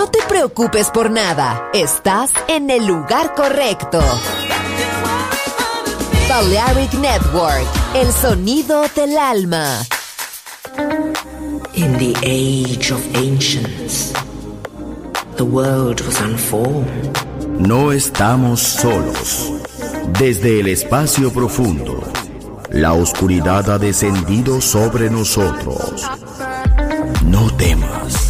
No te preocupes por nada, estás en el lugar correcto. Balearic Network, el sonido del alma. In the age of ancients, the world was unformed. No estamos solos. Desde el espacio profundo, la oscuridad ha descendido sobre nosotros. No temas.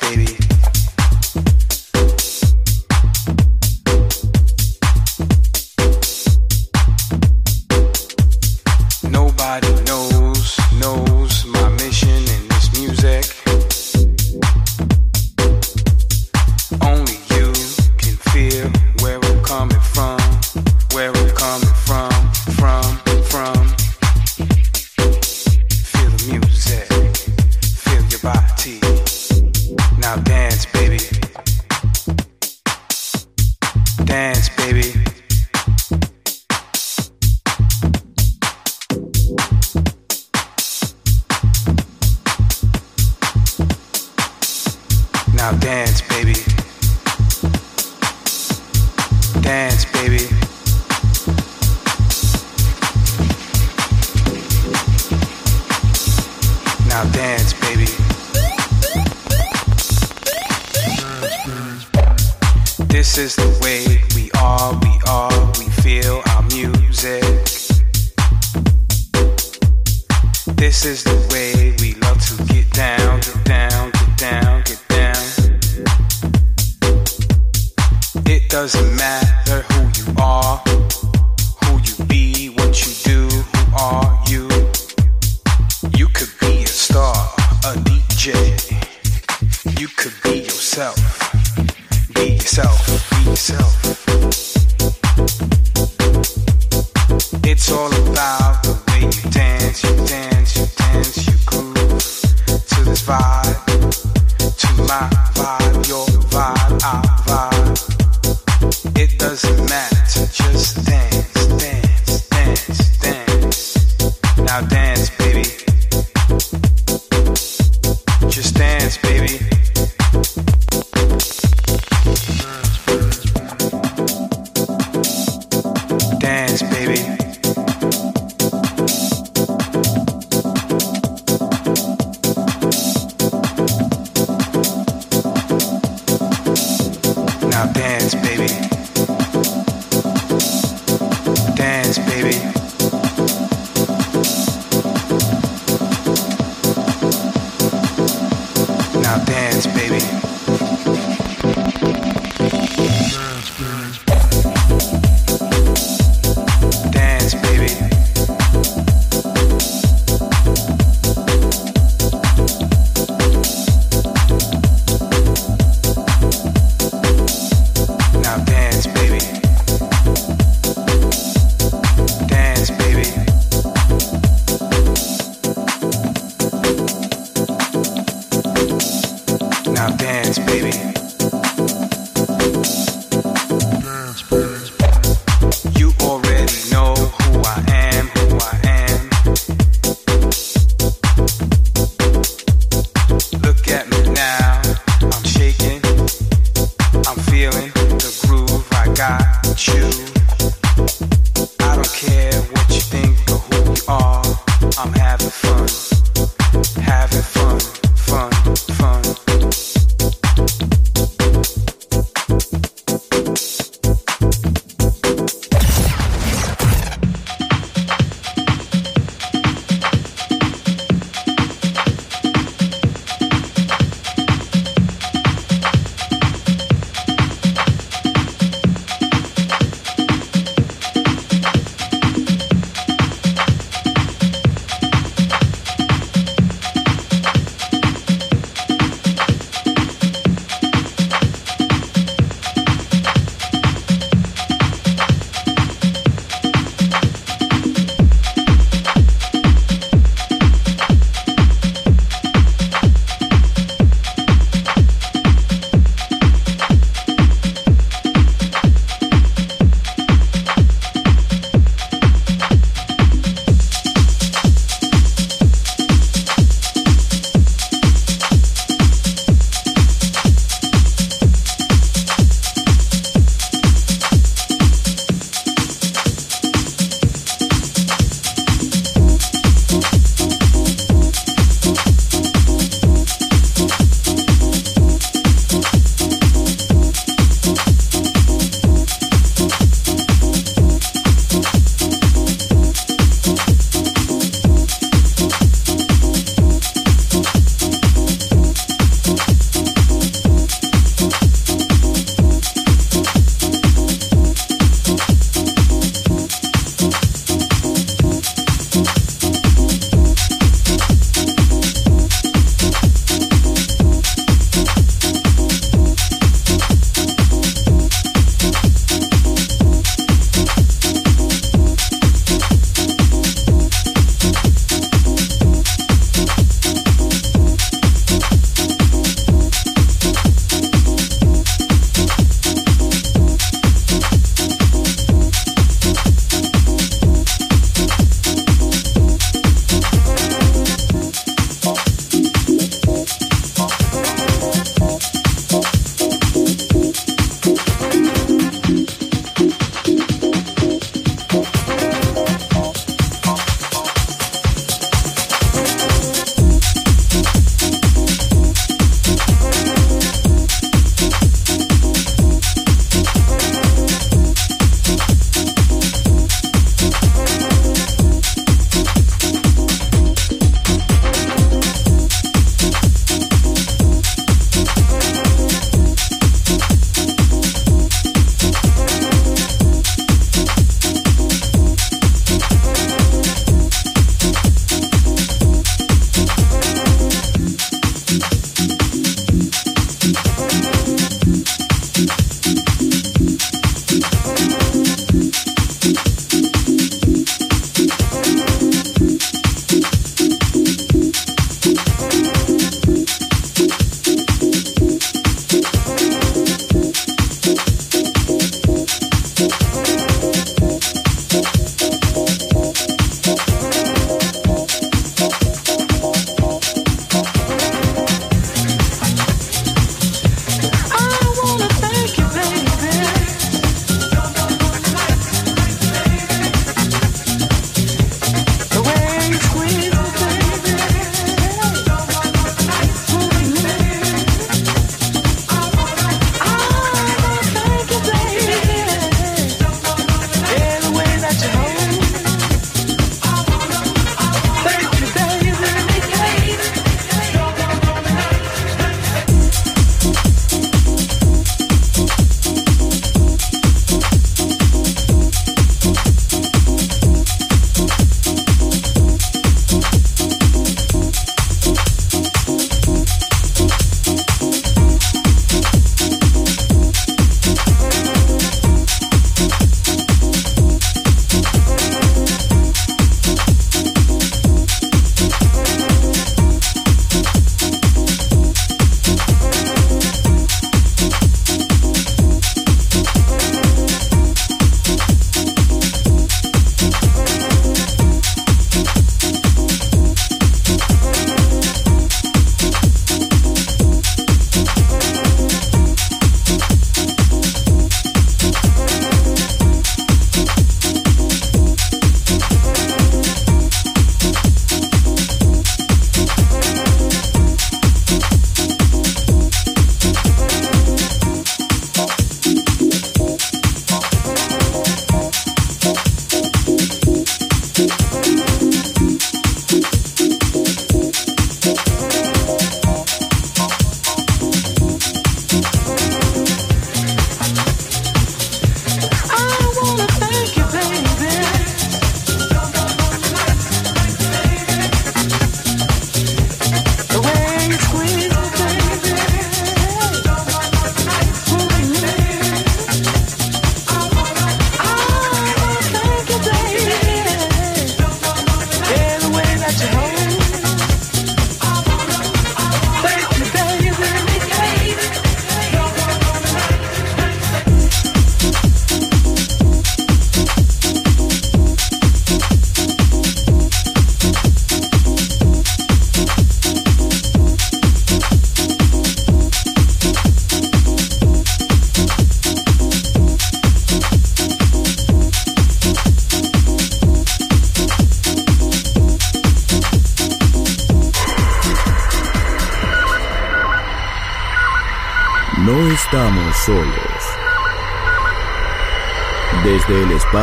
are.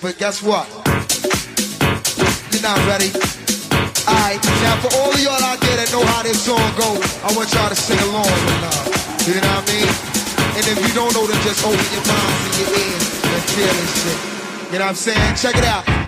But guess what? You're not ready. Alright, now for all of y'all out there that know how this song go, I want y'all to sing along with. You know what I mean? And if you don't know, then just open your minds and your ears and feel this shit. You know what I'm saying? Check it out.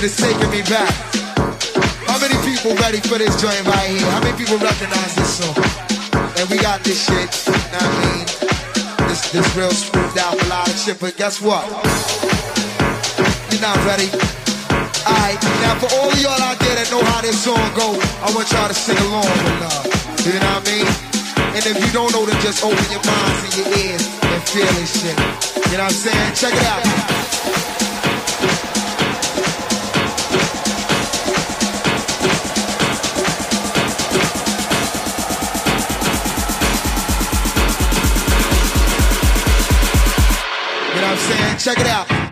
Shit is taking me back. How many people ready for this joint right here? How many people recognize this song? And we got this shit, you know what I mean? This, this real smoothed out melodic shit, but guess what? You're not ready. Alright, now for all of y'all out there that know how this song go, I want y'all to sing along with love. You know what I mean? And if you don't know, then just open your minds and your ears and feel this shit. You know what I'm saying? Check it out. Check it out.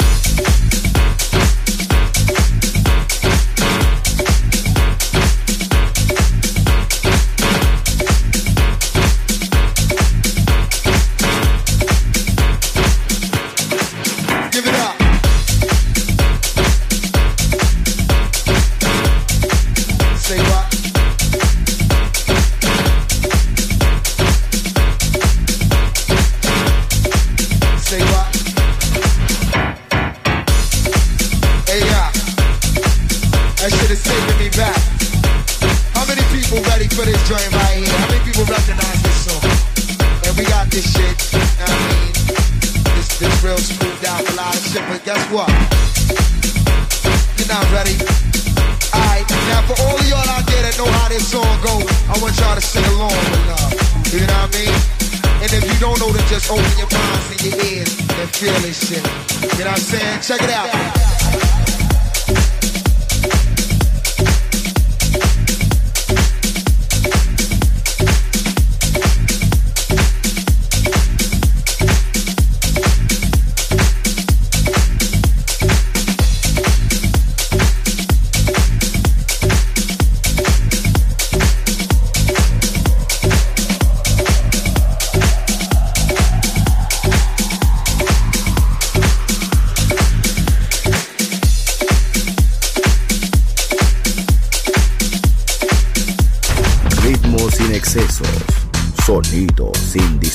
don't know, then just open your minds and your ears and feel this shit. You know what I'm saying? Check it out.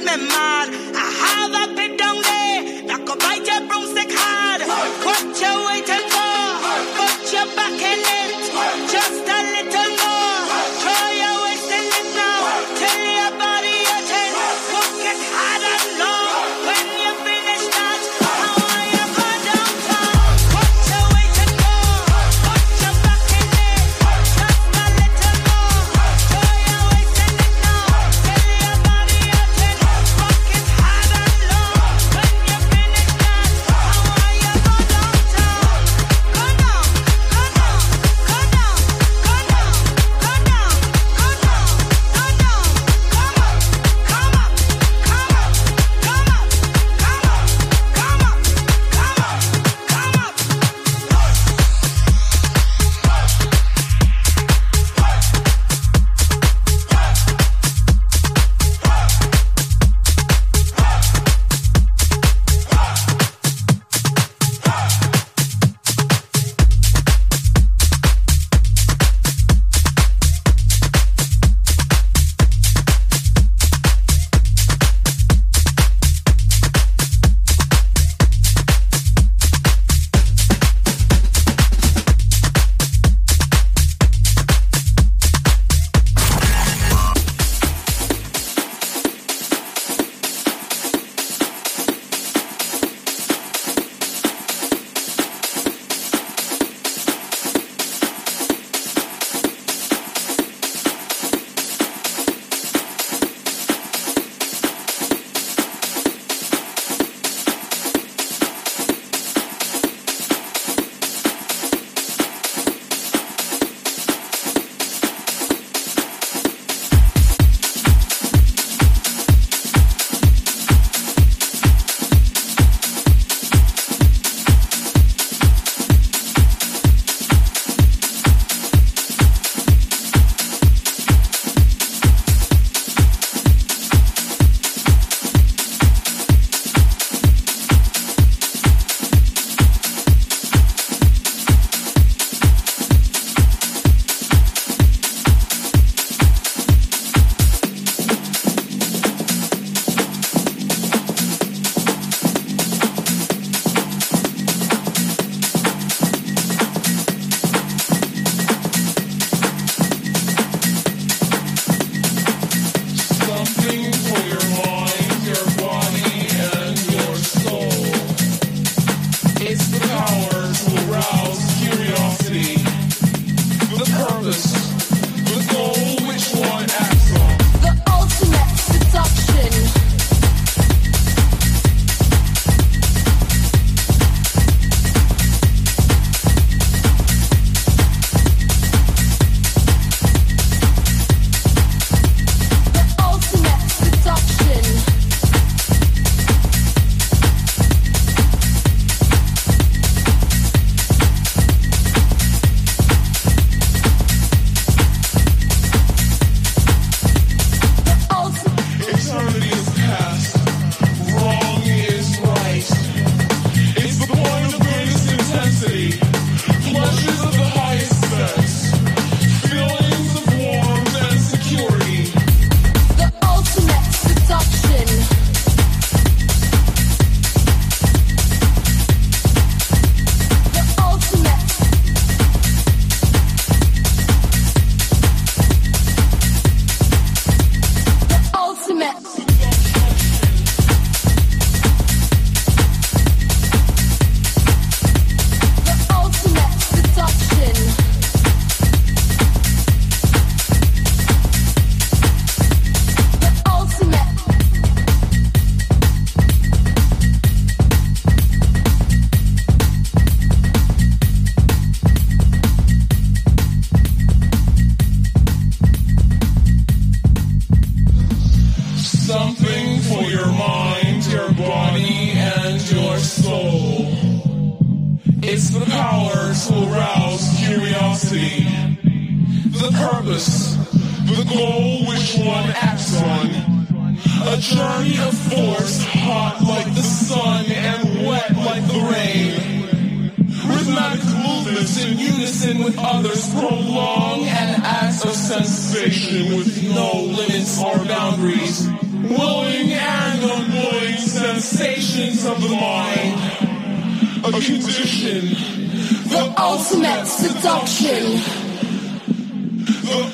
me mad. I have a bit down there that could bite your broomstick hard. Cut your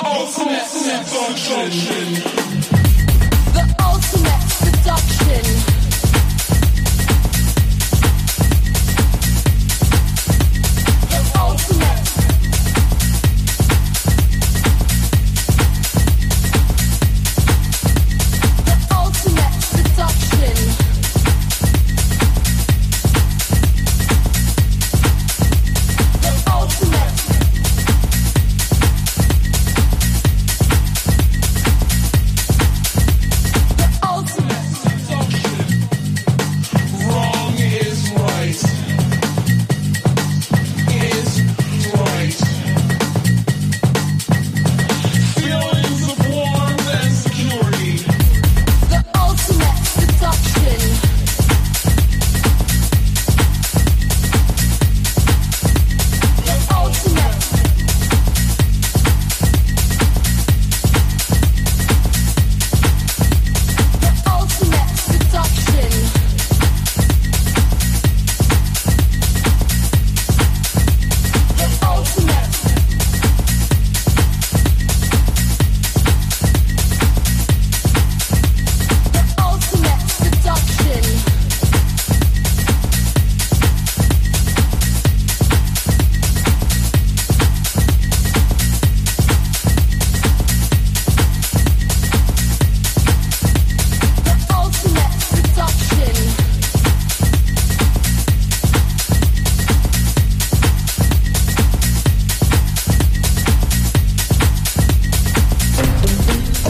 ultimate seduction, the ultimate seduction.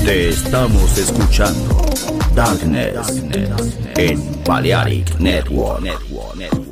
Estamos escuchando Darkness, en Balearic Network.